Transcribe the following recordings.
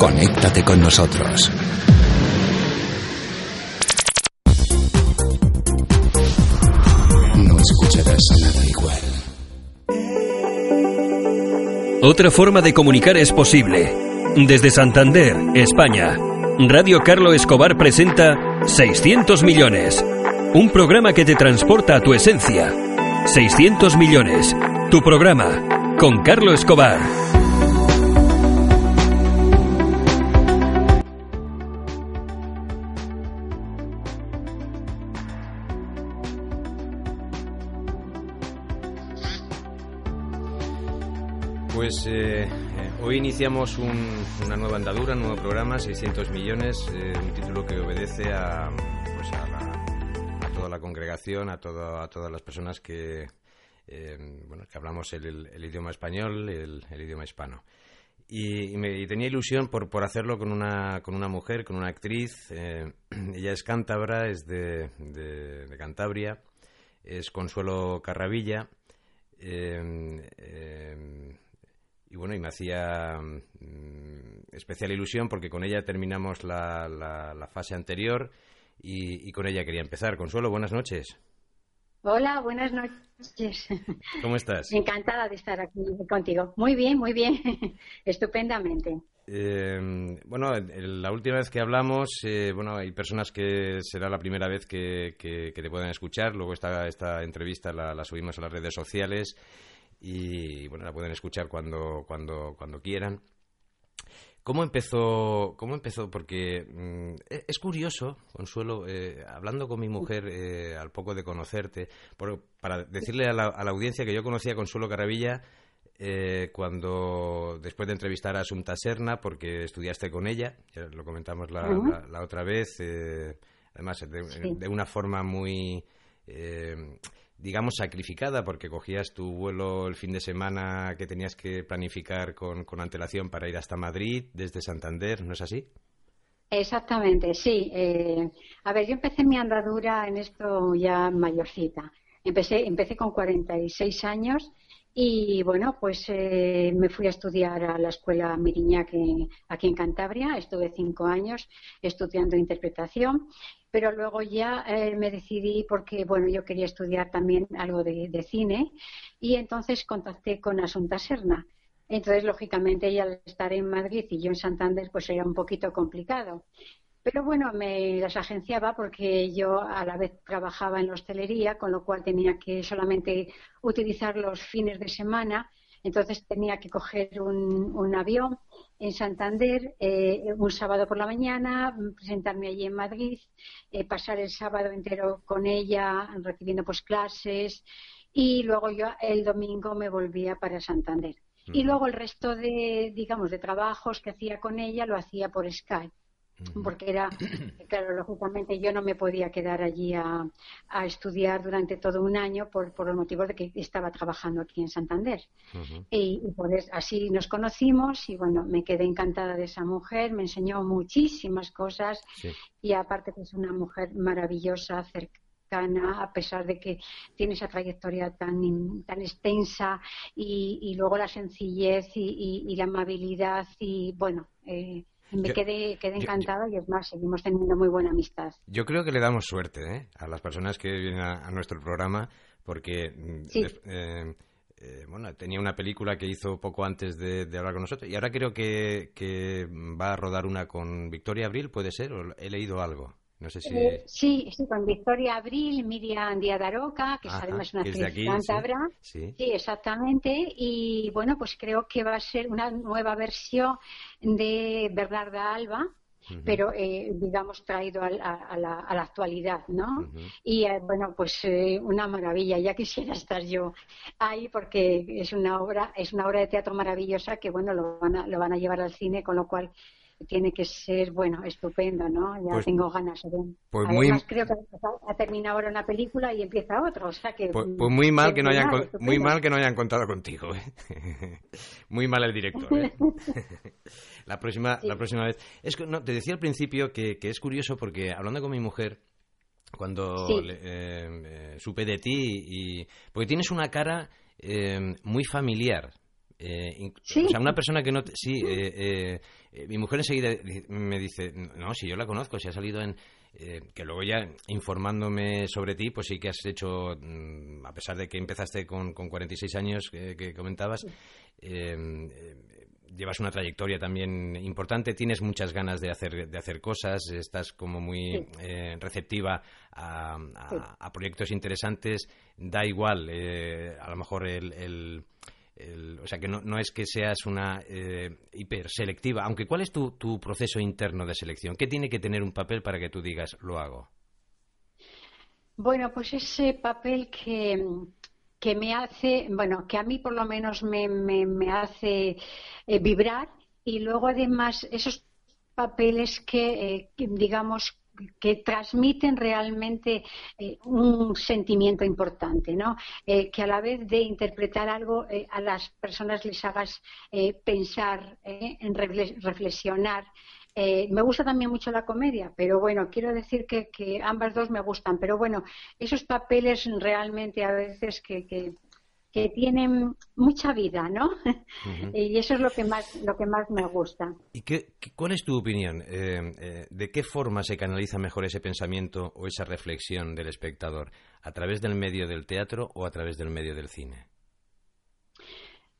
Conéctate con nosotros. No escucharás nada igual. Otra forma de comunicar es posible. Desde Santander, España, Radio Carlo Escobar presenta 600 millones. Un programa que te transporta a tu esencia. 600 millones. Tu programa. Con Carlo Escobar. Hoy iniciamos un- una nueva andadura, un nuevo programa, 600 millones, eh, un título que obedece a, pues a, la- a toda la congregación, a, a todas las personas que, eh, bueno, que hablamos el, el- idioma español, el, el idioma hispano. Y, me- y tenía ilusión por, por hacerlo con una, con una mujer, con una actriz. eh, ella es cántabra, es de, de- de Cantabria, es Consuelo Carravilla. eh, eh, y bueno, y me hacía mm, especial ilusión porque con ella terminamos la, la- la fase anterior y, y con ella quería empezar. Consuelo, buenas noches. Hola, buenas noches. ¿Cómo estás? Encantada de estar aquí contigo. Muy bien, muy bien. Estupendamente. Eh, bueno, la última vez que hablamos, eh, bueno, hay personas que será la primera vez que, que- que te puedan escuchar. Luego esta, esta entrevista la, la subimos a las redes sociales y bueno, la pueden escuchar cuando, cuando, cuando quieran. ¿Cómo empezó? ¿Cómo empezó? Porque mm, e- es curioso, Consuelo, eh, hablando con mi mujer eh, al poco de conocerte, por- para decirle a la, a la audiencia que yo conocía a Consuelo Caravilla eh, cuando, después de entrevistar a Asunta Serna, porque estudiaste con ella, ya lo comentamos la, la- la otra vez, eh, además de, Sí. de una forma muy, eh, digamos, sacrificada, porque cogías tu vuelo el fin de semana que tenías que planificar con, con antelación para ir hasta Madrid desde Santander, ¿no es así? Exactamente, sí. Eh, a ver, yo empecé mi andadura en esto ya mayorcita. Empecé, empecé con 46 años y bueno, pues eh, me fui a estudiar a la escuela Miriñac aquí en Cantabria. Estuve cinco años estudiando interpretación, pero luego ya eh, me decidí porque bueno, yo quería estudiar también algo de, de cine y entonces contacté con Asunta Serna. Entonces, lógicamente, ella al estar en Madrid y yo en Santander, pues era un poquito complicado. Pero bueno, me las agenciaba porque yo a la vez trabajaba en la hostelería, con lo cual tenía que solamente utilizar los fines de semana. Entonces tenía que coger un, un avión en Santander eh, un sábado por la mañana, presentarme allí en Madrid, eh, pasar el sábado entero con ella recibiendo pues clases y luego yo el domingo me volvía para Santander. Y luego el resto de, digamos, de trabajos que hacía con ella lo hacía por Skype porque era, claro, lógicamente yo no me podía quedar allí a, a estudiar durante todo un año por, por el motivo de que estaba trabajando aquí en Santander. Y, y por es- así nos conocimos y bueno, me quedé encantada de esa mujer, me enseñó muchísimas cosas Sí. y aparte que es una mujer maravillosa, cercana, a pesar de que tiene esa trayectoria tan, tan extensa y, y luego la sencillez y, y- y la amabilidad y bueno, eh, me Yo- quedé, quedé yo- encantada y es más, seguimos teniendo muy buena amistad. Yo creo que le damos suerte ¿eh? a las personas que vienen a, a nuestro programa porque mm, Sí. eh, eh, bueno, tenía una película que hizo poco antes de, de hablar con nosotros y ahora creo que, que va a rodar una con Victoria Abril, ¿puede ser? ¿O he leído algo? No sé si... Eh, sí, sí, con Victoria Abril, Miriam Díaz de Aroca, que es Ajá, además una es de actriz aquí, sí. cántabra. Sí. Sí, exactamente. Y bueno, pues creo que va a ser una nueva versión de Bernarda Alba, pero eh, digamos traído al- a, a la, a la actualidad, ¿no? Y eh, bueno, pues eh, una maravilla. Ya quisiera estar yo ahí porque es una obra, es una obra de teatro maravillosa que bueno lo van a, lo van a llevar al cine, con lo cual tiene que ser bueno, estupendo, ¿no? Ya Pues- tengo ganas de pues Además muy- creo que ha terminado ahora una película y empieza otra, o sea que Pues, mm, pues muy mal que no hayan muy mal que no hayan contado contigo, ¿eh? muy mal el director. ¿eh? la próxima Sí. la próxima vez. Es que, no, te decía al principio que, que es curioso porque hablando con mi mujer cuando Sí. le- eh, eh, supe de ti y porque tienes una cara eh, muy familiar Eh, ¿Sí? O sea, una persona que no... sí, eh, eh, mi mujer enseguida me dice, no, si yo la conozco, si ha salido en... que luego ya informándome sobre ti, pues sí que has hecho, mm, a pesar de que empezaste con, con 46 años que comentabas, llevas una trayectoria también importante, tienes muchas ganas de hacer, de hacer cosas, estás como muy eh, receptiva a, proyectos interesantes, da igual, eh, a lo mejor el, o sea, que no, no, es que seas una eh, hiperselectiva, aunque ¿cuál es tu, tu proceso interno de selección? ¿Qué tiene que tener un papel para que tú digas, lo hago? Bueno, pues ese papel que, que me hace, bueno, que a mí por lo menos me, me, hace eh, vibrar y luego además esos papeles que, eh, digamos, que transmiten realmente eh, un sentimiento importante, ¿no? que a la vez de interpretar algo a las personas les hagas pensar, en reflexionar, eh, me gusta también mucho la comedia, pero bueno, quiero decir que, ambas dos me gustan. Pero bueno, esos papeles realmente a veces que, que, tienen mucha vida, ¿no? y eso es lo que más, lo que más me gusta. ¿Y qué, cuál es tu opinión? Eh, eh, ¿De qué forma se canaliza mejor ese pensamiento o esa reflexión del espectador? ¿A través del medio del teatro o a través del medio del cine?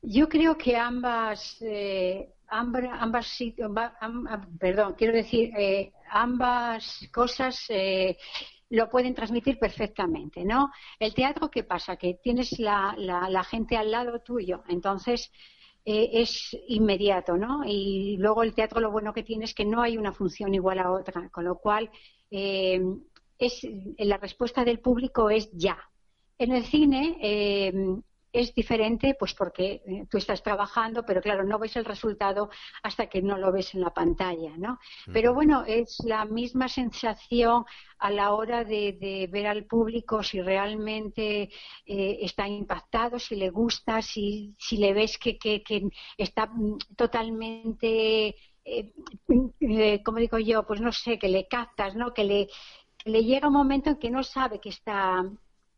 Yo creo que ambas, ambas, perdón, quiero decir, eh, ambas cosas eh, lo pueden transmitir perfectamente, ¿no? El teatro, ¿qué pasa? Que tienes la, la, gente al lado tuyo, entonces eh, es inmediato, ¿no? Y luego el teatro lo bueno que tiene es que no hay una función igual a otra, con lo cual es, la respuesta del público es ya. En el cine es diferente pues porque eh, tú estás trabajando, pero claro, no ves el resultado hasta que no lo ves en la pantalla, ¿no? Pero bueno, es la misma sensación a la hora de, ver al público si realmente eh, está impactado, si le gusta, si, si le ves que, que, está mm, totalmente, eh, eh, como digo yo, pues no sé, que le captas, ¿no? Que le, le llega un momento en que no sabe que está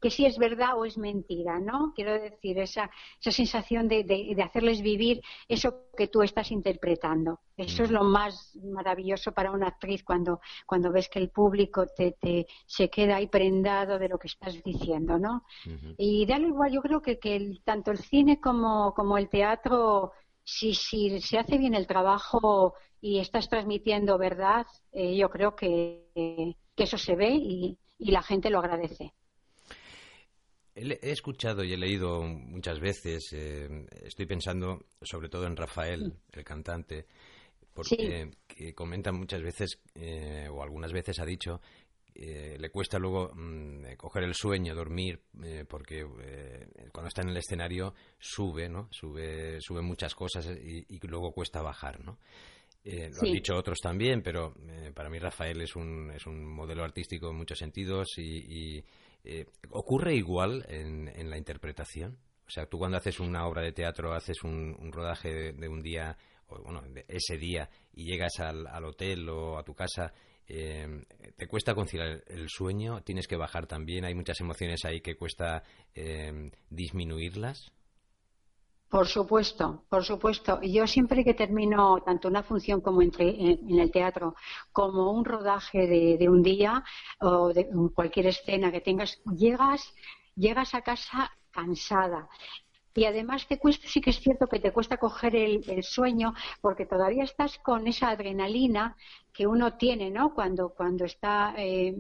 que si es verdad o es mentira, ¿no? Quiero decir, esa, esa sensación de, de, hacerles vivir eso que tú estás interpretando. Eso es lo más maravilloso para una actriz cuando, cuando ves que el público te, te se queda ahí prendado de lo que estás diciendo, ¿no? Y da igual, yo creo que, que tanto el cine como, como el teatro, si, si se hace bien el trabajo y estás transmitiendo verdad, eh, yo creo que, que, eso se ve y, y la gente lo agradece. He escuchado y he leído muchas veces, eh, estoy pensando sobre todo en Rafael, el cantante, porque comenta muchas veces, eh, o algunas veces ha dicho, eh, le cuesta luego mm, coger el sueño, dormir, porque cuando está en el escenario sube, ¿no? Sube, sube muchas cosas y, luego cuesta bajar, ¿no? lo han dicho otros también, pero para mí Rafael es un, es un modelo artístico en muchos sentidos y, eh, ¿Ocurre igual en, la interpretación? O sea, tú cuando haces una obra de teatro, haces un, rodaje de, un día, o bueno, de ese día, y llegas al, hotel o a tu casa, eh, ¿te cuesta conciliar el sueño? ¿Tienes que bajar también? ¿Hay muchas emociones ahí que cuesta eh, disminuirlas? Por supuesto, por supuesto. Yo siempre que termino tanto una función como entre, en, el teatro como un rodaje de, un día o de cualquier escena que tengas, llegas, llegas a casa cansada y además te cuesta, sí que es cierto que te cuesta coger el, sueño porque todavía estás con esa adrenalina que uno tiene, ¿no? Cuando, cuando está eh,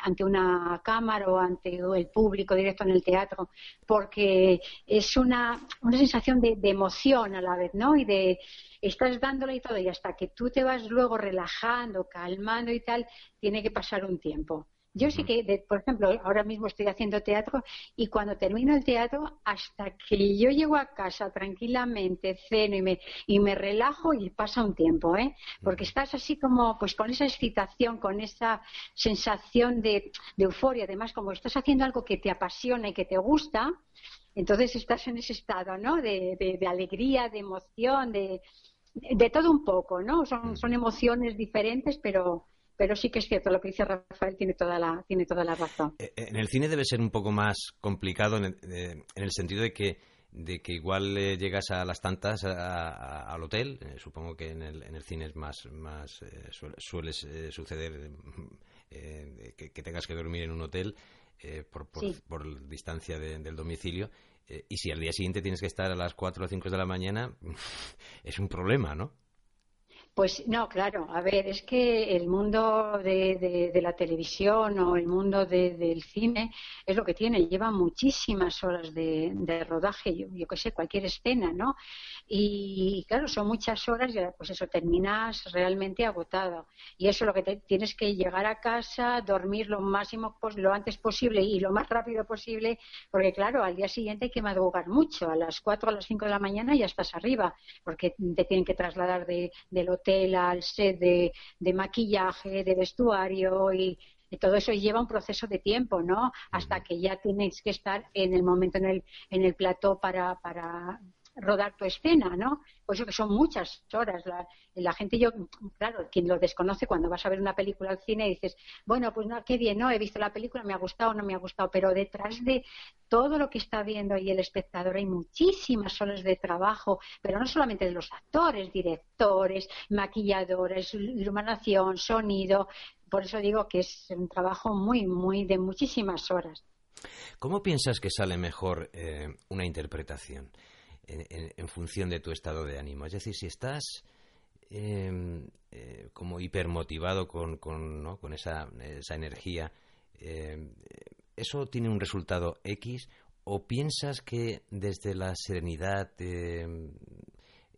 ante una cámara o ante el público directo en el teatro, porque es una, una sensación de, emoción a la vez, ¿no? Y de, estás dándole y todo, y hasta que tú te vas luego relajando, calmando y tal, tiene que pasar un tiempo. Yo sí que, por ejemplo, ahora mismo estoy haciendo teatro y cuando termino el teatro, hasta que yo llego a casa tranquilamente, ceno y me, y me relajo y pasa un tiempo, ¿eh? Porque estás así como, pues con esa excitación, con esa sensación de, euforia. Además, como estás haciendo algo que te apasiona y que te gusta, entonces estás en ese estado, ¿no? De, de, alegría, de emoción, de, de todo un poco, ¿no? Son, son emociones diferentes, pero pero sí que es cierto, lo que dice Rafael tiene toda la, tiene toda la razón. Eh, eh, en el cine debe ser un poco más complicado en el, eh, sentido de que de que igual llegas a las tantas al hotel, supongo que en el, en el cine es más, más suele, suceder que, que, tengas que dormir en un hotel por, por, distancia del domicilio, y si al día siguiente tienes que estar a las 4 o 5 de la mañana, es un problema, ¿no? Pues no, claro. A ver, es que el mundo de, la televisión o el mundo del cine es lo que tiene. Lleva muchísimas horas de, rodaje, yo, yo qué sé, cualquier escena, ¿no? Y, claro, son muchas horas y pues eso, terminas realmente agotado. Y eso es lo que tienes que llegar a casa, dormir lo máximo, pues, lo antes posible y lo más rápido posible, porque claro, al día siguiente hay que madrugar mucho. A las 4 a las 5 de la mañana ya estás arriba, porque te tienen que trasladar de, del hotel al set de, maquillaje, de vestuario y, todo eso lleva un proceso de tiempo, ¿no? Hasta que ya tienes que estar en el momento en el, en el plató para, para rodar tu escena, ¿no? Pues eso que son muchas horas. La, gente, yo, claro, quien lo desconoce cuando vas a ver una película al cine dices, bueno, pues no, qué bien, ¿no? He visto la película, me ha gustado o no me ha gustado, pero detrás de todo lo que está viendo ahí el espectador hay muchísimas horas de trabajo, pero no solamente de los actores, directores, maquilladores, iluminación, sonido. Por eso digo que es un trabajo muy, muy de muchísimas horas. ¿Cómo piensas que sale mejor eh, una interpretación? En, función de tu estado de ánimo. Es decir, si estás em, eh, como hipermotivado con, con, ¿no? con esa, esa energía, em, ¿eso tiene un resultado X? ¿O piensas que desde la serenidad, em,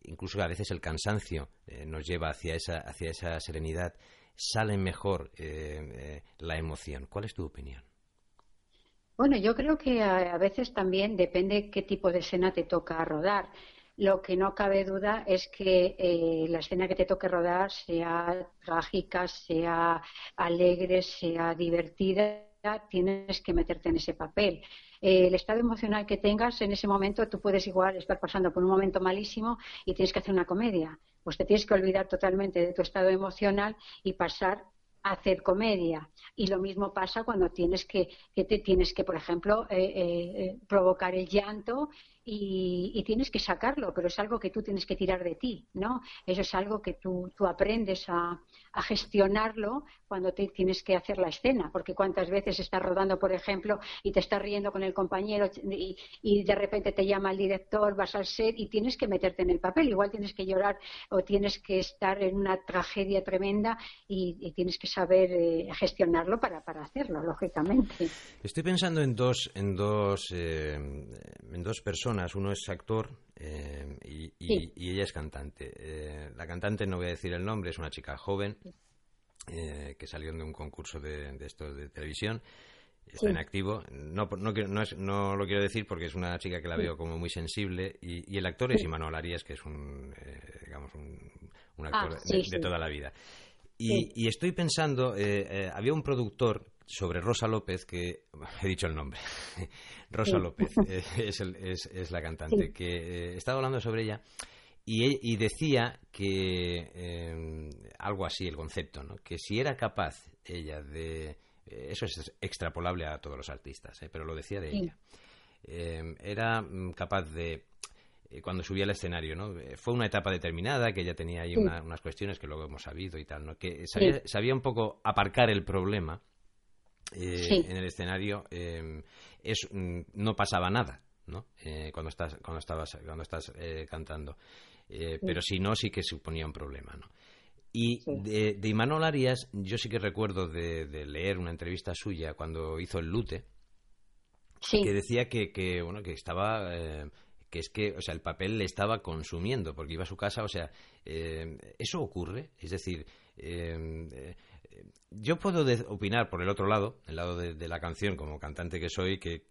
incluso a veces el cansancio eh, nos lleva hacia esa, hacia esa serenidad, sale mejor eh, la emoción? ¿Cuál es tu opinión? Bueno, yo creo que a, veces también depende qué tipo de escena te toca rodar. Lo que no cabe duda es que eh, la escena que te toque rodar sea trágica, sea alegre, sea divertida, tienes que meterte en ese papel. Eh, el estado emocional que tengas en ese momento, tú puedes igual estar pasando por un momento malísimo y tienes que hacer una comedia. Pues te tienes que olvidar totalmente de tu estado emocional y pasar hacer comedia. Y lo mismo pasa cuando tienes que, que te tienes que, por ejemplo, eh, eh, provocar el llanto y, tienes que sacarlo, pero es algo que tú tienes que tirar de ti, ¿no? Eso es algo que tú, tú aprendes a, gestionarlo cuando te tienes que hacer la escena, porque cuántas veces estás rodando, por ejemplo, y te estás riendo con el compañero y, de repente te llama el director, vas al set y tienes que meterte en el papel, igual tienes que llorar o tienes que estar en una tragedia tremenda y, tienes que saber eh, gestionarlo para, para hacerlo, lógicamente. Estoy pensando en dos, en dos, eh, en dos personas uno es actor eh, y, ella es cantante. Eh, la cantante, no voy a decir el nombre, es una chica joven eh, que salió de un concurso de, de estos de televisión. Está en activo. No, no, no, lo quiero decir porque es una chica que la veo como muy sensible. Y, el actor es Imanol Arias, que es un, digamos, un, actor ah, de, toda la vida. Y, estoy pensando, había un productor sobre Rosa López, que he dicho el nombre, Rosa López eh, es, la cantante, que eh, estaba hablando sobre ella y, decía que eh, algo así, el concepto, ¿no? que si era capaz ella de... eso es extrapolable a todos los artistas, pero lo decía de ella. era mm, capaz de cuando subía al escenario, ¿no? Fue una etapa determinada, que ella tenía ahí unas cuestiones que luego hemos sabido y tal, ¿no? Que sabía, un poco aparcar el problema eh, en el escenario eh, mm, no pasaba nada ¿no? Eh, cuando estás cuando estabas cuando estás cantando. Pero si no sí que suponía un problema ¿no? y de, de Imanol Arias yo sí que recuerdo de, leer una entrevista suya cuando hizo el Lute que decía que, que bueno que estaba que es que, o sea, el papel le estaba consumiendo porque iba a su casa, o sea, eso ocurre, es decir, yo puedo opinar por el otro lado, el lado de, la canción, como cantante que soy, que,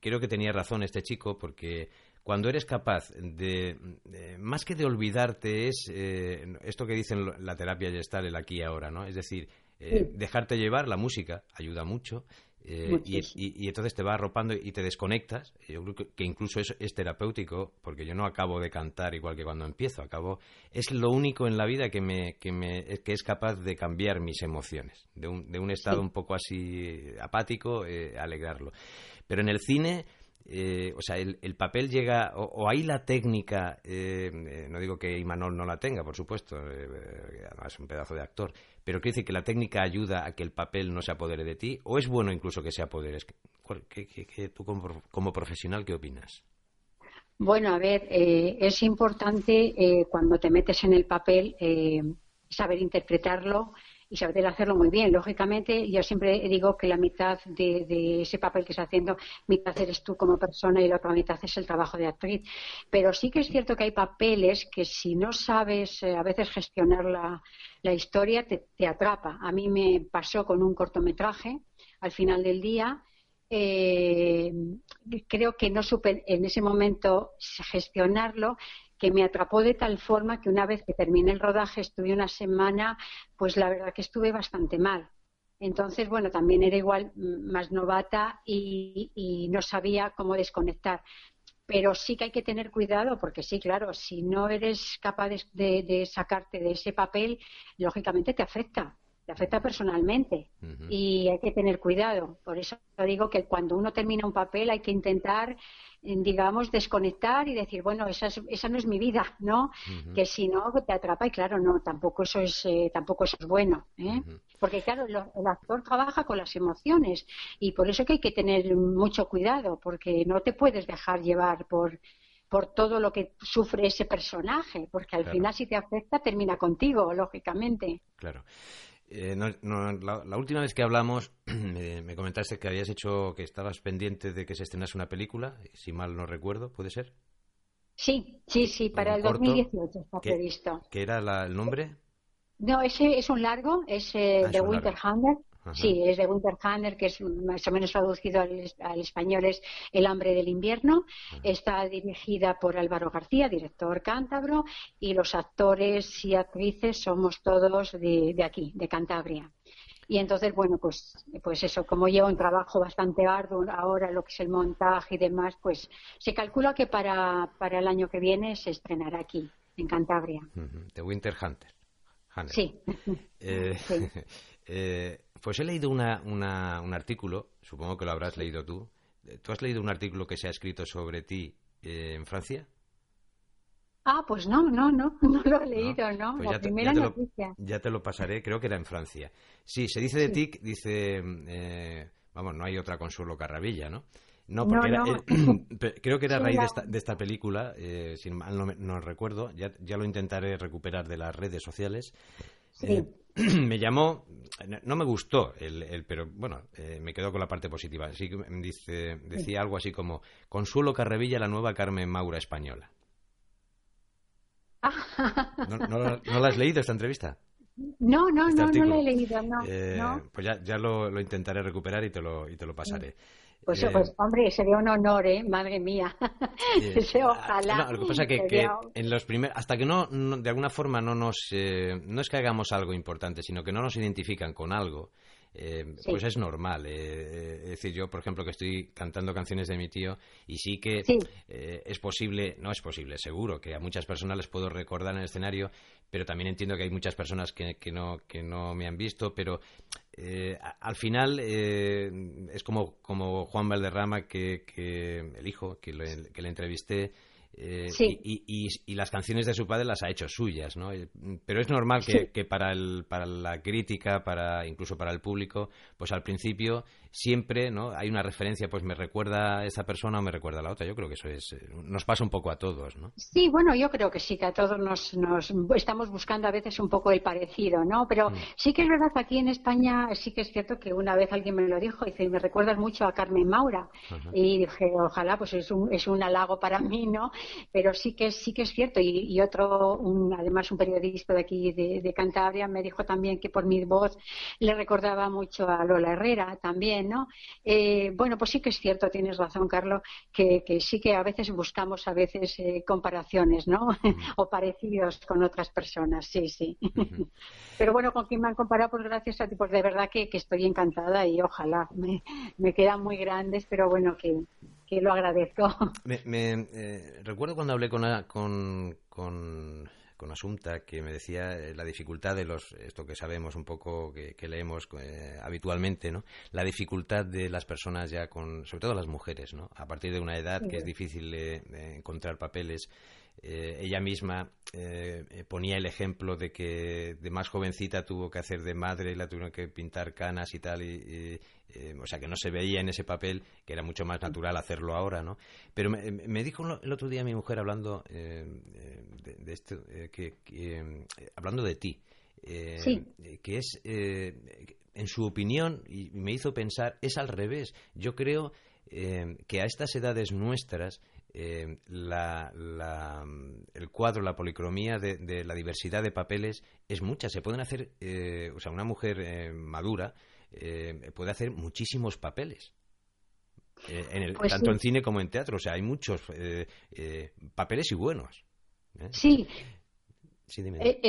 creo que tenía razón este chico, porque cuando eres capaz de, más que de olvidarte, es eh, esto que dicen la terapia y estar el aquí y ahora, ¿no? Es decir, eh, dejarte llevar, la música ayuda mucho, eh, y, entonces te va arropando y te desconectas. Yo creo que, incluso eso es terapéutico, porque yo no acabo de cantar igual que cuando empiezo. Acabo, es lo único en la vida que, me, que, me, que es capaz de cambiar mis emociones. De un, de un estado un poco así apático, eh, alegrarlo. Pero en el cine eh, o sea, el, papel llega, o, hay la técnica, eh, eh, no digo que Imanol no la tenga, por supuesto, además es un pedazo de actor, pero quiere decir que la técnica ayuda a que el papel no se apodere de ti, o es bueno incluso que se apodere. ¿Qué, tú como, profesional, qué opinas? Bueno, a ver, es importante cuando te metes en el papel saber interpretarlo y saber hacerlo muy bien. Lógicamente, yo siempre digo que la mitad de, ese papel que estás haciendo, mitad eres tú como persona y la otra mitad es el trabajo de actriz. Pero sí que es cierto que hay papeles que si no sabes eh, a veces gestionar la, historia, te, atrapa. A mí me pasó con un cortometraje al final del día. Eh, creo que no supe en ese momento gestionarlo que me atrapó de tal forma que una vez que terminé el rodaje estuve una semana, pues la verdad que estuve bastante mal. Entonces, bueno, también era igual mm, más novata y, no sabía cómo desconectar. Pero sí que hay que tener cuidado porque sí, claro, si no eres capaz de, sacarte de ese papel, lógicamente te afecta te afecta personalmente y hay que tener cuidado. Por eso digo que cuando uno termina un papel hay que intentar digamos, desconectar y decir, bueno, esa, esa no es mi vida, ¿no? Que si no te atrapa y claro, no, tampoco eso es, eh, tampoco eso es bueno, ¿eh? Porque claro, el actor trabaja con las emociones y por eso que hay que tener mucho cuidado, porque no te puedes dejar llevar por, por todo lo que sufre ese personaje, porque al final si te afecta termina contigo, lógicamente. Claro. Eh, la, última vez que hablamos me, comentaste que habías hecho, que estabas pendiente de que se estrenase una película, si mal no recuerdo, ¿puede ser? Sí, sí, sí, para el 2018 está previsto. ¿Qué era el nombre? No, ese es un largo, es eh, ah, The Winter Sí, es de Winter Hunter, que es más o menos traducido al, español es El hambre del invierno. Está dirigida por Álvaro García, director cántabro, y los actores y actrices somos todos de, aquí, de Cantabria. Y entonces, bueno, pues, pues eso, como lleva un trabajo bastante arduo ahora, lo que es el montaje y demás, pues se calcula que para, para el año que viene se estrenará aquí, en Cantabria. De Winter Hunter. Sí. Eh, eh, pues he leído una, un artículo, supongo que lo habrás leído tú. ¿Tú has leído un artículo que se ha escrito sobre ti eh, en Francia? Ah, pues no, no, no, no lo he leído, ¿no? Pues la primera noticia. ya te lo pasaré, creo que era en Francia. Sí, se dice de ti, dice, eh, vamos, no hay otra Consuelo Carravilla, ¿no? No, porque creo que era a raíz de esta, de esta película, eh, si mal no, no recuerdo, ya, ya, lo intentaré recuperar de las redes sociales. Sí. me llamó, no me gustó, el, pero bueno, eh, me quedo con la parte positiva. Así que dice, decía algo así como, Consuelo Carrevilla, la nueva Carmen Maura española. ¿No, la has leído esta entrevista? No, no, este no, no la he leído, eh, no. Pues ya, ya lo, lo, intentaré recuperar y te lo, y te lo pasaré. Pues, eh, pues, hombre, sería un honor, ¿eh? Madre mía. ojalá. lo que pasa es que, en los primeros, hasta que no, de alguna forma no nos, eh, no es que hagamos algo importante, sino que no nos identifican con algo, eh, pues es normal. Eh, es decir, yo, por ejemplo, que estoy cantando canciones de mi tío y sí que eh, es posible, no es posible, seguro, que a muchas personas les puedo recordar en el escenario, pero también entiendo que hay muchas personas que, que, no, que no me han visto, pero al final es como, como Juan Valderrama, que, que el hijo que, que le entrevisté, eh, y, las canciones de su padre las ha hecho suyas, ¿no? Eh, pero es normal que, para, el, para la crítica, para incluso para el público, pues al principio siempre, ¿no? Hay una referencia, pues me recuerda a esa persona o me recuerda a la otra. Yo creo que eso es, eh, nos pasa un poco a todos, ¿no? Sí, bueno, yo creo que sí, que a todos nos, nos estamos buscando a veces un poco el parecido, ¿no? Pero mm. sí que es verdad que aquí en España sí que es cierto que una vez alguien me lo dijo, y dice, me recuerdas mucho a Carmen Maura. Y dije, ojalá, pues es un, es un halago para mí, ¿no? pero sí que sí que es cierto y, otro además un periodista de aquí de, Cantabria me dijo también que por mi voz le recordaba mucho a Lola Herrera también no eh, bueno pues sí que es cierto tienes razón Carlos que, sí que a veces buscamos a veces eh, comparaciones no o parecidos con otras personas sí sí. Pero bueno con quien me han comparado pues gracias a ti pues de verdad que, estoy encantada y ojalá me, me quedan muy grandes pero bueno que que lo agradezco. Me, eh, recuerdo cuando hablé con, con, con, con Asunta que me decía eh, la dificultad de los, esto que sabemos un poco, que, leemos eh, habitualmente, ¿no? La dificultad de las personas ya con, sobre todo las mujeres, ¿no? A partir de una edad que es difícil encontrar papeles eh, ella misma eh, eh, ponía el ejemplo de que de más jovencita tuvo que hacer de madre y la tuvieron que pintar canas y tal, y, o sea que no se veía en ese papel, que era mucho más natural hacerlo ahora, ¿no? Pero me, dijo el otro día mi mujer hablando de, esto, que, hablando de ti, que es, en su opinión, y me hizo pensar, es al revés. Yo creo que a estas edades nuestras eh, la, el cuadro, la policromía de, la diversidad de papeles es mucha. Se pueden hacer, eh, o sea, una mujer eh, madura puede hacer muchísimos papeles. En pues tanto en cine como en teatro, o sea, hay muchos papeles y buenos. Sí, eh,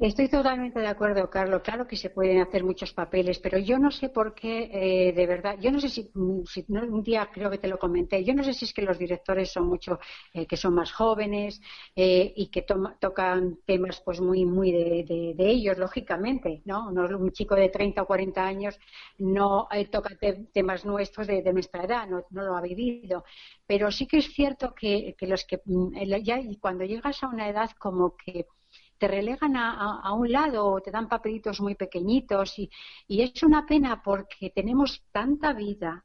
estoy, totalmente de acuerdo, Carlos. Claro que se pueden hacer muchos papeles, pero yo no sé por qué, eh, de verdad, yo no sé si, un día creo que te lo comenté, yo no sé si es que los directores son mucho, eh, que son más jóvenes y que tocan temas pues muy, muy de, ellos, lógicamente, ¿no? Un chico de 30 o 40 años no toca temas nuestros de, nuestra edad, no, lo ha vivido. Pero sí que es cierto que, que los que, mm, ya cuando llegas a una edad como que te relegan a, un lado o te dan papelitos muy pequeñitos y, es una pena porque tenemos tanta vida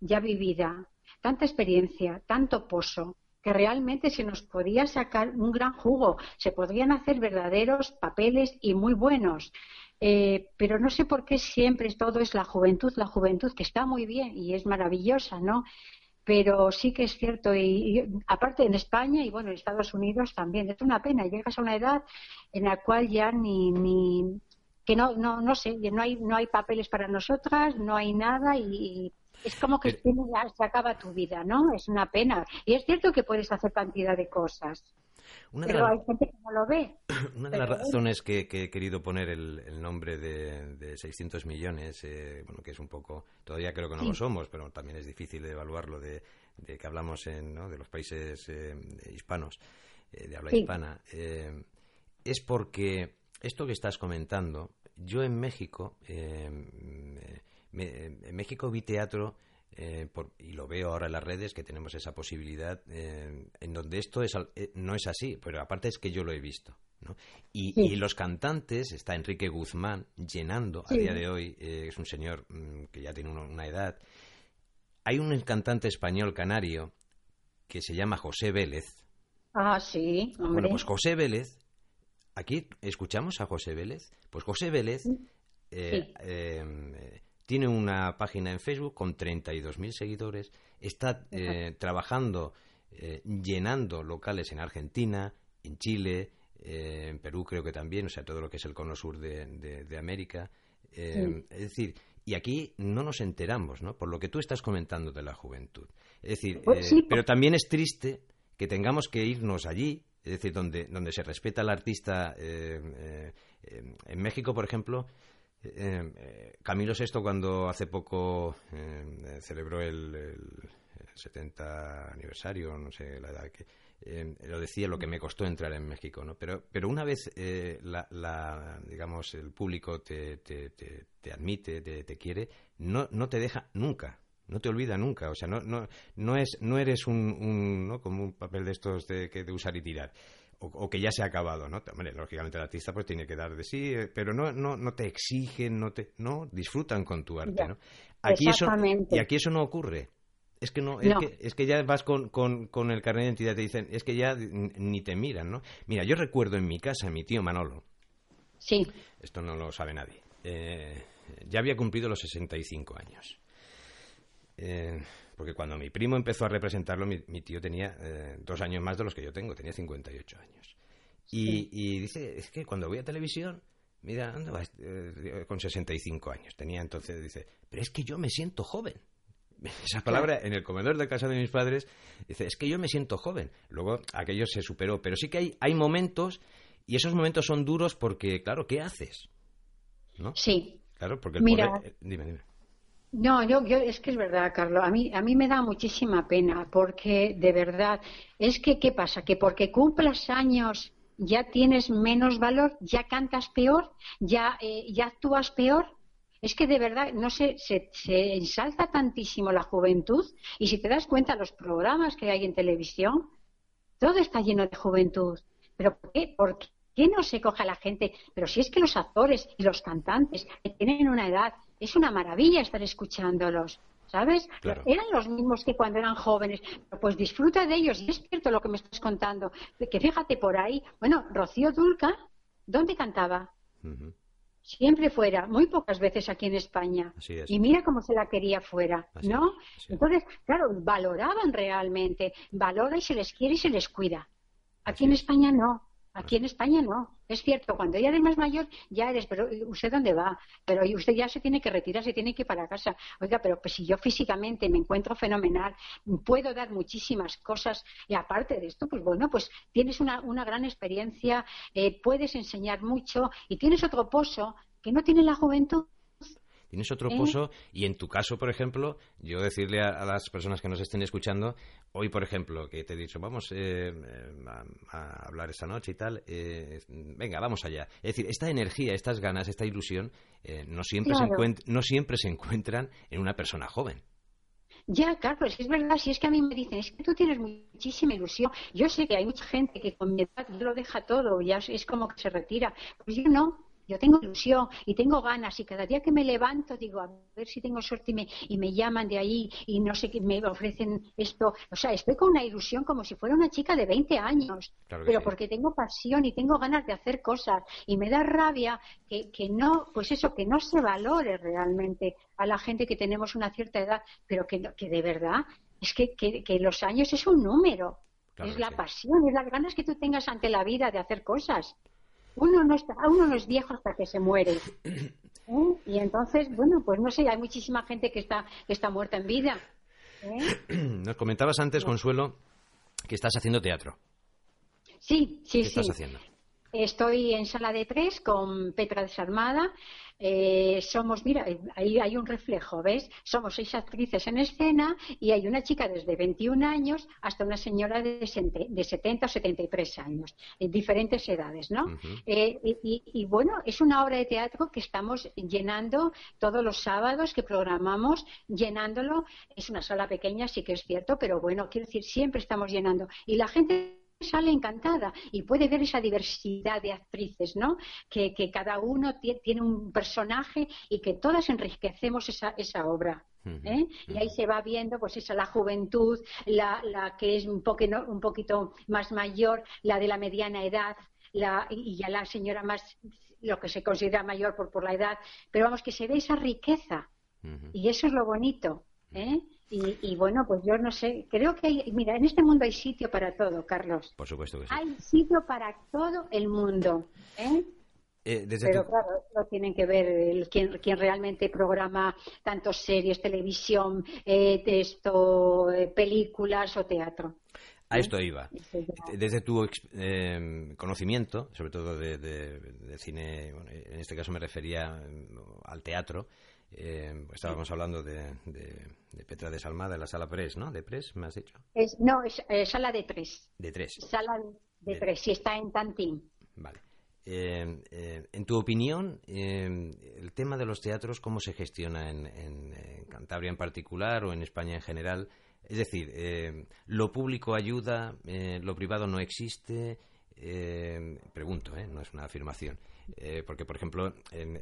ya vivida, tanta experiencia, tanto pozo, que realmente se nos podía sacar un gran jugo, se podrían hacer verdaderos papeles y muy buenos. Eh, pero no sé por qué siempre todo es la juventud, la juventud, que está muy bien y es maravillosa, ¿no? Pero sí que es cierto y, aparte en España y bueno en Estados Unidos también es una pena llegas a una edad en la cual ya ni, ni que no no no sé no hay no hay papeles para nosotras no hay nada y, es como que se acaba tu vida no es una pena. Y es cierto que puedes hacer cantidad de cosas una pero hay gente que no lo ve. Una de las razones que, he querido poner el, nombre de, 600 millones, eh, bueno, que es un poco, todavía creo que no lo somos, pero también es difícil de evaluarlo de, que hablamos en, de los países eh, hispanos, eh, de habla hispana, es porque esto que estás comentando, yo en México, en México vi teatro eh, y lo veo ahora en las redes que tenemos esa posibilidad eh, en donde esto es, eh, no es así, pero aparte es que yo lo he visto. Y, los cantantes, está Enrique Guzmán llenando a día de hoy, es un señor mm, que ya tiene una, edad. Hay un cantante español canario que se llama José Vélez. Ah, sí, Bueno, pues José Vélez, aquí escuchamos a José Vélez, pues José Vélez tiene una página en Facebook con 32.000 seguidores, está eh, trabajando, eh, llenando locales en Argentina, en Chile, eh, en Perú creo que también, o sea, todo lo que es el cono sur de, América. Es decir, y aquí no nos enteramos, ¿no? Por lo que tú estás comentando de la juventud. Es decir, pues pero también es triste que tengamos que irnos allí, es decir, donde, donde se respeta al artista. en México, por ejemplo, eh, eh, Camilo VI cuando hace poco eh, celebró el, 70 aniversario, no sé la edad que lo decía lo que me costó entrar en México, ¿no? Pero pero una vez la, digamos el público te, te, te, admite, te, quiere, no no te deja nunca. No te olvida nunca, o sea, no, no, no, es, no eres un, un ¿no? como un papel de estos de, de usar y tirar o, que ya se ha acabado, ¿no? lógicamente el artista pues tiene que dar de sí, eh, pero no, no, no te exigen, no te, no disfrutan con tu arte, ¿no? Aquí eso, y aquí eso no ocurre. Es que no, es, Que, es que ya vas con, con, con el carnet de identidad, te dicen, es que ya ni te miran, ¿no? Mira, yo recuerdo en mi casa mi tío Manolo. Sí. Esto no lo sabe nadie. Eh, ya había cumplido los 65 años. Eh, porque cuando mi primo empezó a representarlo, mi, tío tenía eh, dos años más de los que yo tengo, tenía 58 años. Y, dice, es que cuando voy a televisión, mira, anda, eh, con 65 años, tenía entonces, dice, pero es que yo me siento joven. Esa palabra en el comedor de casa de mis padres, dice, es que yo me siento joven. Luego aquello se superó, pero sí que hay, hay momentos, y esos momentos son duros porque, claro, ¿qué haces? ¿No? Sí. Claro, porque el Poder... Eh, dime, dime. No, yo, yo, es que es verdad, Carlos. A mí, a mí me da muchísima pena porque de verdad es que, ¿qué pasa? Que porque cumplas años ya tienes menos valor, ya cantas peor, ya, eh, ya actúas peor. Es que de verdad no se, se, se ensalza tantísimo la juventud y si te das cuenta los programas que hay en televisión, todo está lleno de juventud. ¿Pero por qué? ¿Por qué no se coge a la gente? Pero si es que los actores y los cantantes que tienen una edad, es una maravilla estar escuchándolos. ¿Sabes? Eran los mismos que cuando eran jóvenes. Pues disfruta de ellos. Y es cierto lo que me estás contando. Que fíjate por ahí. Bueno, Rocío Dulca, ¿dónde cantaba? Siempre fuera, muy pocas veces aquí en España. Y mira cómo se la quería fuera, ¿no? Entonces, claro, valoraban realmente. Valora y se les quiere y se les cuida. Aquí en España no. Aquí en España no. Es cierto, cuando ya eres más mayor, ya eres, pero ¿usted dónde va? Pero usted ya se tiene que retirar, se tiene que ir para casa. Oiga, pero pues si yo físicamente me encuentro fenomenal, puedo dar muchísimas cosas y aparte de esto, pues bueno, pues tienes una, una gran experiencia, eh, puedes enseñar mucho y tienes otro pozo que no tiene la juventud Tienes otro pozo y en tu caso, por ejemplo, yo decirle a, las personas que nos estén escuchando, hoy, por ejemplo, que te he dicho, vamos eh, eh, a, hablar esta noche y tal, eh, venga, vamos allá. Es decir, esta energía, estas ganas, esta ilusión, no, siempre se no siempre se encuentran en una persona joven. Ya, Carlos, es verdad, si es que a mí me dicen, es que tú tienes muchísima ilusión. Yo sé que hay mucha gente que con mi edad lo deja todo, ya es como que se retira. Pues yo no, yo tengo ilusión y tengo ganas y cada día que me levanto digo, a ver si tengo suerte y me, y me llaman de ahí y no sé qué, me ofrecen esto. O sea, estoy con una ilusión como si fuera una chica de 20 años, pero porque tengo pasión y tengo ganas de hacer cosas y me da rabia que, que no, pues eso, que no se valore realmente a la gente que tenemos una cierta edad, pero que, que de verdad es que, que, los años es un número. es la pasión, es las ganas que tú tengas ante la vida de hacer cosas uno no está, uno no es viejo hasta que se muere. ¿eh? Y entonces, bueno, pues no sé, hay muchísima gente que está, que está muerta en vida. ¿eh? Nos comentabas antes, Consuelo, que estás haciendo teatro. Sí, sí, ¿Qué sí. estás haciendo? Estoy en sala de tres con Petra Desarmada. Eh, somos, mira, ahí hay un reflejo, ¿ves? Somos seis actrices en escena y hay una chica desde 21 años hasta una señora de, de 70 o 73 años, en diferentes edades, ¿no? Eh, y, y, bueno, es una obra de teatro que estamos llenando todos los sábados que programamos, llenándolo. Es una sala pequeña, sí que es cierto, pero bueno, quiero decir, siempre estamos llenando. Y la gente sale encantada y puede ver esa diversidad de actrices, ¿no? Que, cada uno tiene un personaje y que todas enriquecemos esa, esa obra. ¿eh? Y ahí se va viendo, pues esa la juventud, la, la que es un, poco, un poquito más mayor, la de la mediana edad, la, y ya la señora más, lo que se considera mayor por, por la edad, pero vamos, que se ve esa riqueza. Y eso es lo bonito. ¿eh? Y, bueno, pues yo no sé, creo que hay, mira, en este mundo hay sitio para todo, Carlos. Por supuesto que sí. Hay sitio para todo el mundo, ¿eh? eh Pero claro, lo tienen que ver el, quien, realmente programa tanto series, televisión, eh, texto, eh, películas o teatro. A esto iba. Desde tu conocimiento, sobre todo de, de, cine, en este caso me refería mm, al teatro, eh, estábamos hablando de, de, Petra Desalmada en la sala Pres, ¿no? ¿De Pres, me has dicho? no, es eh, sala de Tres. De Tres. Sala de, Tres, si está en Tantín. Vale. Eh, eh, en tu opinión, el tema de los teatros, ¿cómo se gestiona en, en, Cantabria en particular o en España en general? Es decir, ¿lo público ayuda, lo privado no existe? pregunto, no es una afirmación. Eh, porque, por ejemplo, en,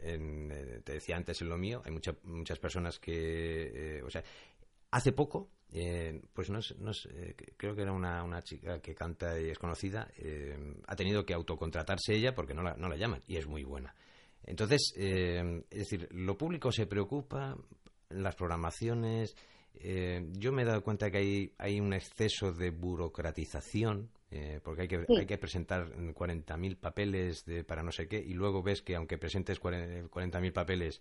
eh, te decía antes en lo mío, hay muchas personas que, eh, o sea, hace poco, pues no, no creo que era una, una, chica que canta y es conocida, ha tenido que autocontratarse ella porque no la, no la llaman y es muy buena. Entonces, es decir, lo público se preocupa, las programaciones, yo me he dado cuenta que hay, hay un exceso de burocratización eh, porque hay que, hay que presentar 40.000 papeles de, para no sé qué y luego ves que aunque presentes 40.000 papeles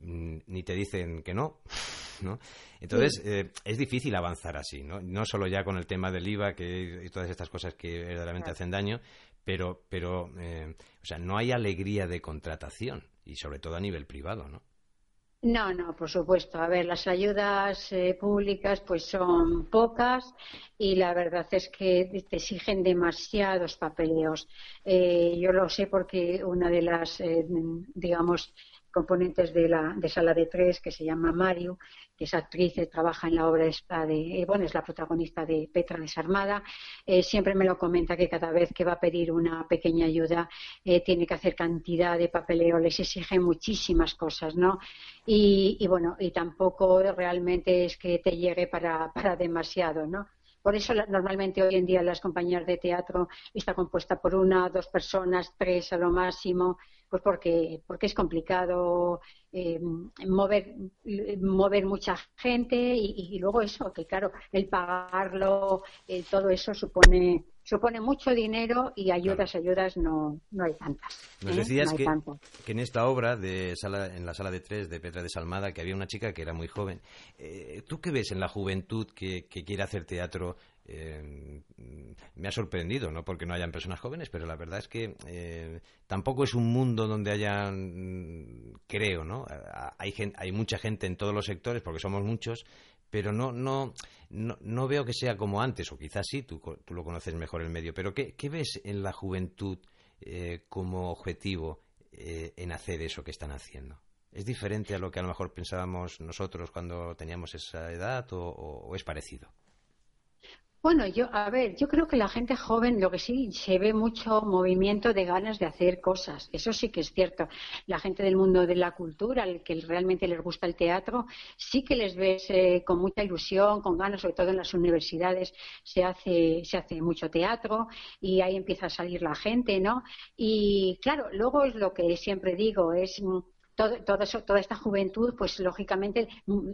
mm, ni te dicen que no, ¿no? Entonces eh, es difícil avanzar así, ¿no? No solo ya con el tema del IVA que, y todas estas cosas que verdaderamente hacen daño, pero, pero eh, o sea, no hay alegría de contratación y sobre todo a nivel privado, ¿no? No, no, por supuesto. A ver, las ayudas eh, públicas pues son pocas y la verdad es que te exigen demasiados papeleos. Eh, yo lo sé porque una de las, eh, digamos, componentes de la de Sala de Tres, que se llama Mario, que es actriz y trabaja en la obra de, eh, bueno, es la protagonista de Petra Desarmada, eh, siempre me lo comenta que cada vez que va a pedir una pequeña ayuda eh, tiene que hacer cantidad de papeleo, les exige muchísimas cosas, ¿no? Y, bueno, y tampoco realmente es que te llegue para demasiado, ¿no? Por eso normalmente hoy en día las compañías de teatro está compuesta por una, dos personas, tres a lo máximo, pues porque, porque es complicado eh, mover, mover mucha gente y, luego eso, que claro, el pagarlo, eh, todo eso supone supone mucho dinero y ayudas, ayudas no, no hay tantas. Nos ¿eh? decías que, que, en esta obra, de sala, en la sala de tres de Petra de Salmada, que había una chica que era muy joven. ¿Tú qué ves en la juventud que, que quiere hacer teatro eh, me ha sorprendido, no porque no hayan personas jóvenes, pero la verdad es que eh, tampoco es un mundo donde haya, creo, ¿no? Hay, hay mucha gente en todos los sectores, porque somos muchos, pero no, no, no, veo que sea como antes, o quizás sí, tú, tú lo conoces mejor el medio, pero ¿qué, ves en la juventud eh, como objetivo en hacer eso que están haciendo? ¿Es diferente a lo que a lo mejor pensábamos nosotros cuando teníamos esa edad o es parecido? Bueno, yo, a ver, yo creo que la gente joven, lo que sí se ve mucho movimiento de ganas de hacer cosas. Eso sí que es cierto. La gente del mundo de la cultura, el que realmente les gusta el teatro, sí que les ves eh, con mucha ilusión, con ganas, sobre todo en las universidades se hace, se hace mucho teatro y ahí empieza a salir la gente, ¿no? Y claro, luego es lo que siempre digo, es toda esta juventud, pues lógicamente mm,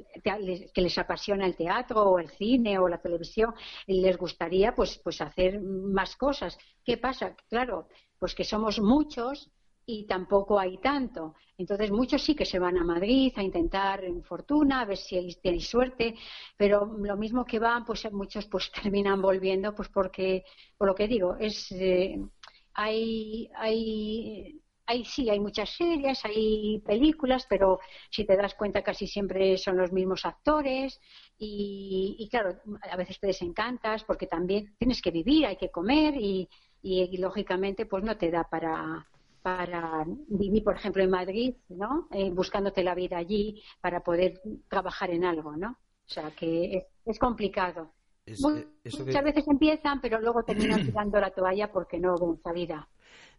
que les apasiona el teatro o el cine o la televisión, les gustaría pues, pues hacer más cosas. ¿Qué pasa? Claro, pues que somos muchos y tampoco hay tanto. Entonces muchos sí que se van a Madrid a intentar en fortuna, a ver si tenéis suerte, pero lo mismo que van, pues muchos pues terminan volviendo, pues porque, por lo que digo, es eh, hay, hay hay sí, hay muchas series, hay películas, pero si te das cuenta casi siempre son los mismos actores y, claro, a veces te desencantas porque también tienes que vivir, hay que comer y, lógicamente pues no te da para, para vivir, por ejemplo, en Madrid, ¿no? Eh, buscándote la vida allí para poder trabajar en algo, ¿no? O sea que es, complicado. Eh, muchas veces empiezan, pero luego terminan tirando la toalla porque no ven salida.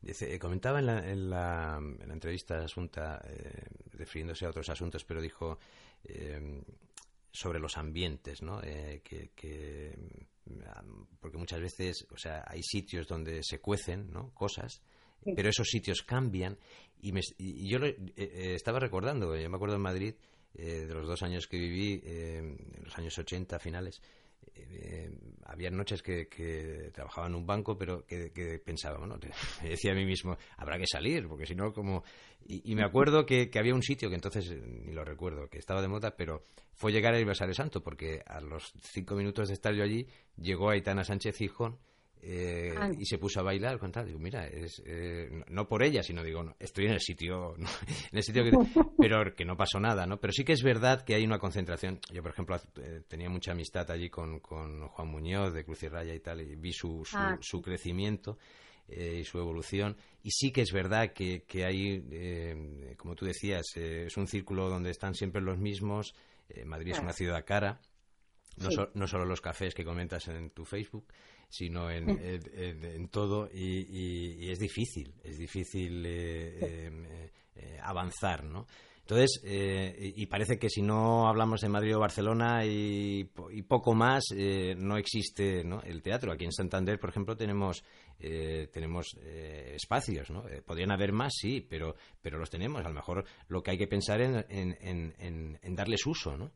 Dice, eh, comentaba en la, en la, en la entrevista asunta, eh, refiriéndose a otros asuntos, pero dijo eh, sobre los ambientes, ¿no? que, mm, porque muchas veces, o sea, hay sitios donde se cuecen, ¿no? Cosas, pero esos sitios cambian y, me, y yo estaba recordando, yo me acuerdo en Madrid de los dos años que viví, en los años 80 finales, eh, había noches que, trabajaba en un banco, pero que, pensaba, bueno, me decía a mí mismo, habrá que salir, porque si no, como... Y, me acuerdo que, había un sitio que entonces, ni lo recuerdo, que estaba de moda, pero fue llegar a aniversario santo, porque a los cinco minutos de estar yo allí, llegó Aitana Sánchez Hijón, eh, y se puso a bailar con tal. Digo, mira, es, eh, no por ella, sino digo, no, estoy en el sitio, en el sitio que, pero que no pasó nada, ¿no? Pero sí que es verdad que hay una concentración. Yo, por ejemplo, eh, tenía mucha amistad allí con, con, Juan Muñoz de Cruz y Raya y tal, y vi su, su, ah, crecimiento. y su evolución. Y sí que es verdad que, que hay, como tú decías, es un círculo donde están siempre los mismos. Madrid es una ciudad cara. No, no, solo los cafés que comentas en tu Facebook, sino en, en, todo y, es difícil, es difícil eh, em, eh, avanzar, ¿no? Entonces, eh, y parece que si no hablamos de Madrid o Barcelona y, poco más, no existe ¿no? el teatro. Aquí en Santander, por ejemplo, tenemos, tenemos espacios. ¿no? podrían haber más, sí, pero, pero los tenemos. A lo mejor lo que hay que pensar en, en, en, en darles uso, ¿no?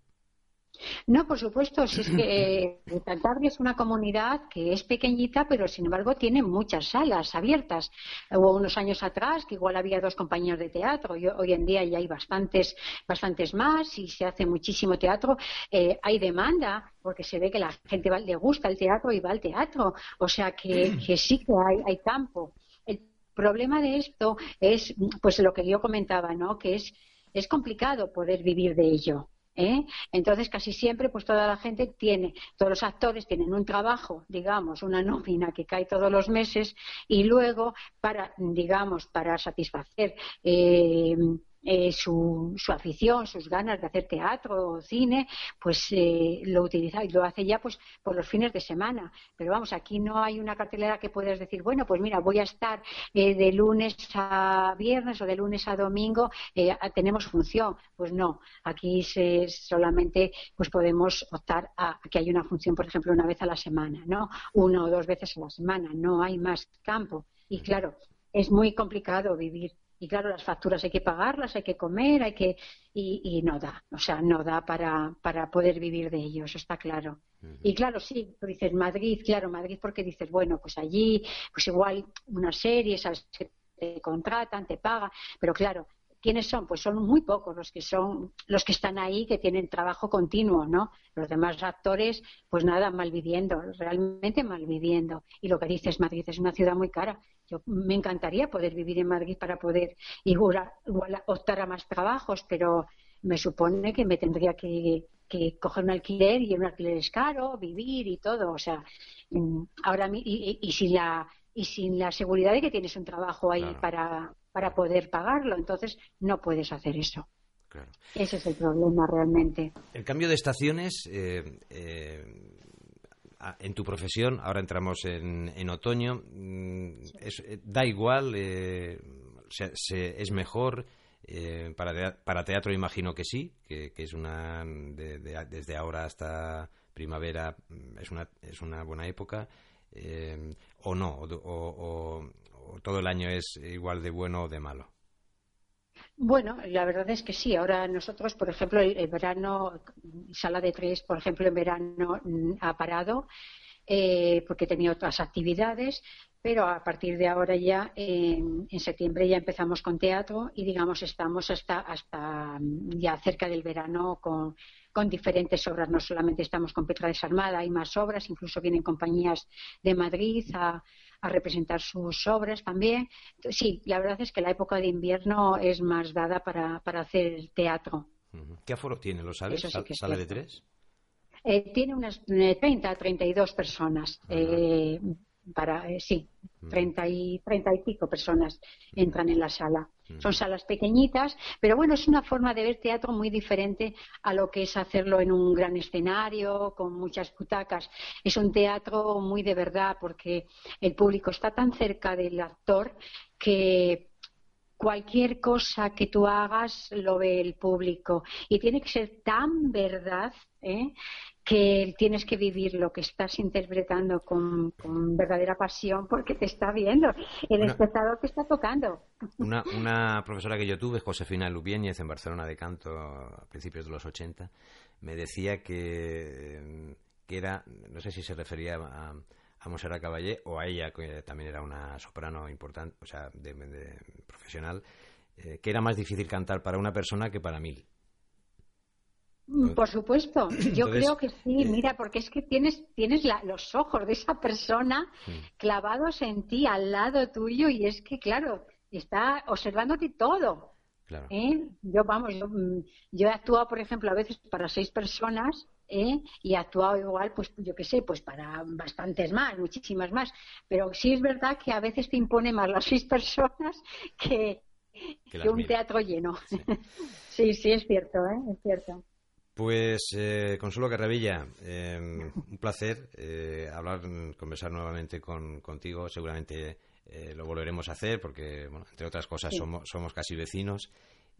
No, por supuesto, si es que eh, Cantabria es una comunidad que es pequeñita, pero sin embargo tiene muchas salas abiertas. Hubo unos años atrás que igual había dos compañías de teatro, y hoy en día ya hay bastantes, bastantes más y se hace muchísimo teatro. Eh, hay demanda porque se ve que la gente le gusta el teatro y va al teatro, o sea que, que sí que hay, hay campo. El problema de esto es, pues lo que yo comentaba, ¿no? Que es es complicado poder vivir de ello. ¿Eh? Entonces, casi siempre, pues toda la gente tiene, todos los actores tienen un trabajo, digamos, una nómina que cae todos los meses y luego, para, digamos, para satisfacer eh, eh, su, su, afición, sus ganas de hacer teatro o cine, pues eh, lo utiliza y lo hace ya pues por los fines de semana. Pero vamos, aquí no hay una cartelera que puedas decir, bueno, pues mira, voy a estar eh, de lunes a viernes o de lunes a domingo, tenemos función. Pues no, aquí se, solamente pues podemos optar a, que haya una función, por ejemplo, una vez a la semana, ¿no? Una o dos veces a la semana, no hay más campo. Y claro, es muy complicado vivir y claro, las facturas hay que pagarlas, hay que comer, hay que y, no da, o sea, no da para, para poder vivir de ello, eso está claro. Y claro, sí, tú dices Madrid, claro, Madrid porque dices, bueno, pues allí, pues igual una serie, sabes que te contratan, te pagan, pero claro, ¿quiénes son? Pues son muy pocos los que son los que están ahí que tienen trabajo continuo, ¿no? Los demás actores, pues nada, malviviendo, realmente malviviendo. Y lo que dices, Madrid es una ciudad muy cara. Yo me encantaría poder vivir en Madrid para poder igual, igual optar a más trabajos, pero me supone que me tendría que, coger un alquiler y un alquiler es caro, vivir y todo. O sea, mm, ahora y, y, sin la y sin la seguridad de que tienes un trabajo ahí para, para poder pagarlo. Entonces, no puedes hacer eso. Ese es el problema realmente. El cambio de estaciones, eh, eh, en tu profesión, ahora entramos en, otoño, mm, eh, da igual, es mejor. para, para teatro imagino que sí, que, es una desde ahora hasta primavera mm, es una, es una buena época o no o, todo el año es igual de bueno o de malo? Bueno, la verdad es que sí. Ahora nosotros, por ejemplo, el, verano, sala de tres, por ejemplo, en verano mm, ha parado eh, porque tenía otras actividades, pero a partir de ahora ya, en septiembre ya empezamos con teatro y digamos estamos hasta, hasta mm, ya cerca del verano con, con diferentes obras. No solamente estamos con Petra Desarmada, hay más obras, incluso vienen compañías de Madrid a, a representar sus obras también. Sí, la verdad es que la época de invierno es más dada para, para hacer teatro. ¿Qué aforo tiene? ¿Lo sabes? ¿Sala de tres? Eh, tiene unas 30 a 32 personas. Eh, para, eh, sí, 30 y, 30 y pico personas entran en la sala. Son salas pequeñitas, pero bueno, es una forma de ver teatro muy diferente a lo que es hacerlo en un gran escenario, con muchas butacas. Es un teatro muy de verdad, porque el público está tan cerca del actor que cualquier cosa que tú hagas lo ve el público. Y tiene que ser tan verdad ¿eh? Que tienes que vivir lo que estás interpretando con, verdadera pasión porque te está viendo, el espectador te está tocando. Una, una, profesora que yo tuve, Josefina Lubiéñez, en Barcelona de canto a principios de los 80, me decía que, que era, no sé si se refería a, a Monserrat Caballé o a ella, que también era una soprano importante, o sea, de, profesional, eh, que era más difícil cantar para una persona que para mil. Mm, por supuesto, yo creo que sí, eh, mira, porque es que tienes, tienes los ojos de esa persona clavados en ti, al lado tuyo, y es que, claro, está observándote todo. ¿eh? Yo, vamos, mm, yo, he actuado, por ejemplo, a veces para seis personas ¿eh? y he actuado igual, pues yo qué sé, pues para bastantes más, muchísimas más. Pero sí es verdad que a veces te impone más las seis personas que, que, un teatro lleno. Sí. sí, es cierto, es cierto. Pues, eh, Consuelo Carravilla, em, un placer eh, hablar, conversar nuevamente con, contigo. Seguramente eh, lo volveremos a hacer porque, bueno, entre otras cosas, somos, somos casi vecinos.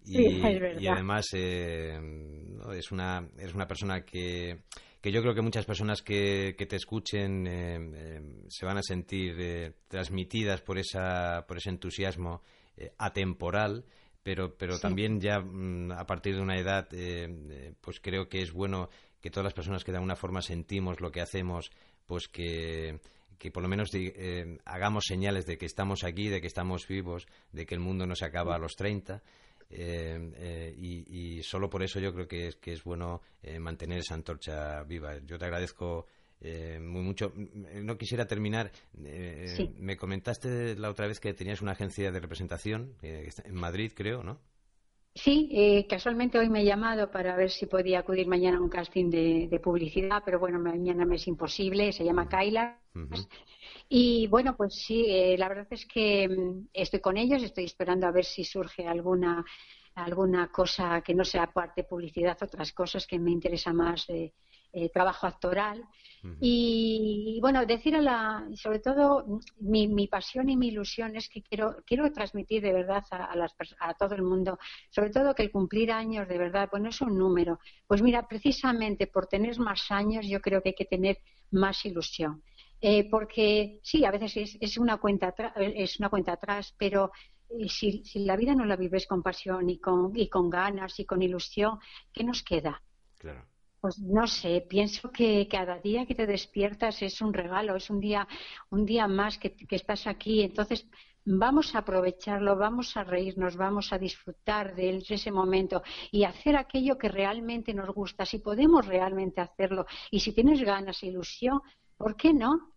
Y, y además es, una, es una persona que, que yo creo que muchas personas que, que te escuchen se van a sentir transmitidas por, esa, por ese entusiasmo atemporal pero, pero también ya mm, a partir de una edad, eh, eh, pues creo que es bueno que todas las personas que de alguna forma sentimos lo que hacemos, pues que, que por lo menos eh, hagamos señales de que estamos aquí, de que estamos vivos, de que el mundo no se acaba a los 30. y, y, solo por eso yo creo que es, que es bueno mantener esa antorcha viva. Yo te agradezco eh, muy mucho. No quisiera terminar. Eh, me comentaste la otra vez que tenías una agencia de representación eh, en Madrid, creo, ¿no? Sí, eh, casualmente hoy me he llamado para ver si podía acudir mañana a un casting de, publicidad, pero bueno, mañana me es imposible. Se llama Kaila. Y bueno, pues sí, eh, la verdad es que mm, estoy con ellos, estoy esperando a ver si surge alguna alguna cosa que no sea parte de publicidad, otras cosas que me interesa más de eh, trabajo actoral. y, bueno, decir a la, sobre todo, mi, mi, pasión y mi ilusión es que quiero, quiero transmitir de verdad a, las, a todo el mundo, sobre todo que el cumplir años de verdad, pues no es un número. Pues mira, precisamente por tener más años, yo creo que hay que tener más ilusión. Eh, porque sí, a veces es, es, una cuenta es una cuenta atrás, pero eh, si, si, la vida no la vives con pasión y con, y con ganas y con ilusión, ¿qué nos queda? Claro. Pues no sé, pienso que cada día que te despiertas es un regalo, es un día, un día más que, estás aquí. Entonces, vamos a aprovecharlo, vamos a reírnos, vamos a disfrutar de ese momento y hacer aquello que realmente nos gusta. Si podemos realmente hacerlo y si tienes ganas e ilusión, ¿por qué no?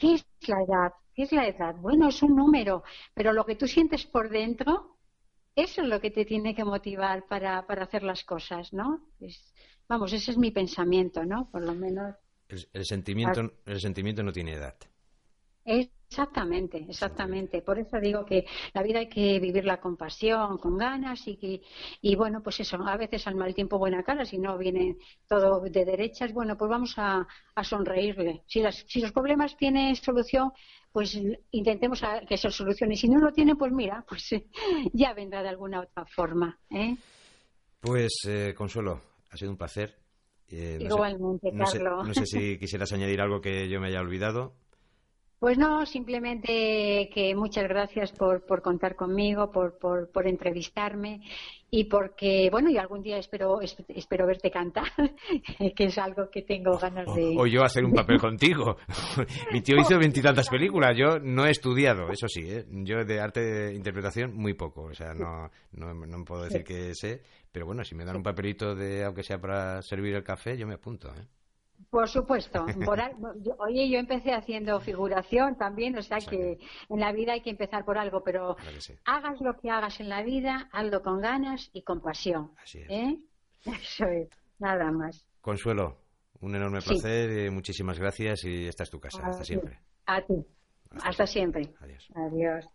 ¿Qué es la edad? ¿Qué es la edad? Bueno, es un número, pero lo que tú sientes por dentro, eso es lo que te tiene que motivar para, para hacer las cosas, ¿no? Vamos, ese es mi pensamiento, ¿no? Por lo menos. El, sentimiento, el sentimiento no tiene edad. Exactamente, exactamente. Por eso digo que la vida hay que vivirla con pasión, con ganas y que, y bueno, pues eso, a veces al mal tiempo buena cara, si no viene todo de derechas, bueno, pues vamos a, sonreírle. Si, las, si los problemas tienen solución, pues intentemos que se solucione. Si no lo tiene, pues mira, pues ya vendrá de alguna otra forma. ¿eh? Pues, eh, Consuelo, ha sido un placer. Eh, Igualmente, Carlos. no sé si quisieras añadir algo que yo me haya olvidado. Pues no, simplemente que muchas gracias por, por contar conmigo, por, por, por, entrevistarme y porque, bueno, y algún día espero, espero verte cantar, que es algo que tengo ganas de... O, yo hacer un papel contigo. Mi tío hizo veintitantas películas, yo no he estudiado, eso sí, ¿eh? yo de arte de interpretación muy poco, o sea, no, no, no puedo decir que sé, pero bueno, si me dan un papelito de, aunque sea para servir el café, yo me apunto, ¿eh? Por supuesto. oye, yo empecé haciendo figuración también, o sea que en la vida hay que empezar por algo, pero hagas lo que hagas en la vida, hazlo con ganas y con pasión. Así es. ¿eh? Eso es, nada más. Consuelo, un enorme placer, y muchísimas gracias y esta es tu casa. Hasta siempre. A ti. Hasta, siempre. Adiós. Adiós.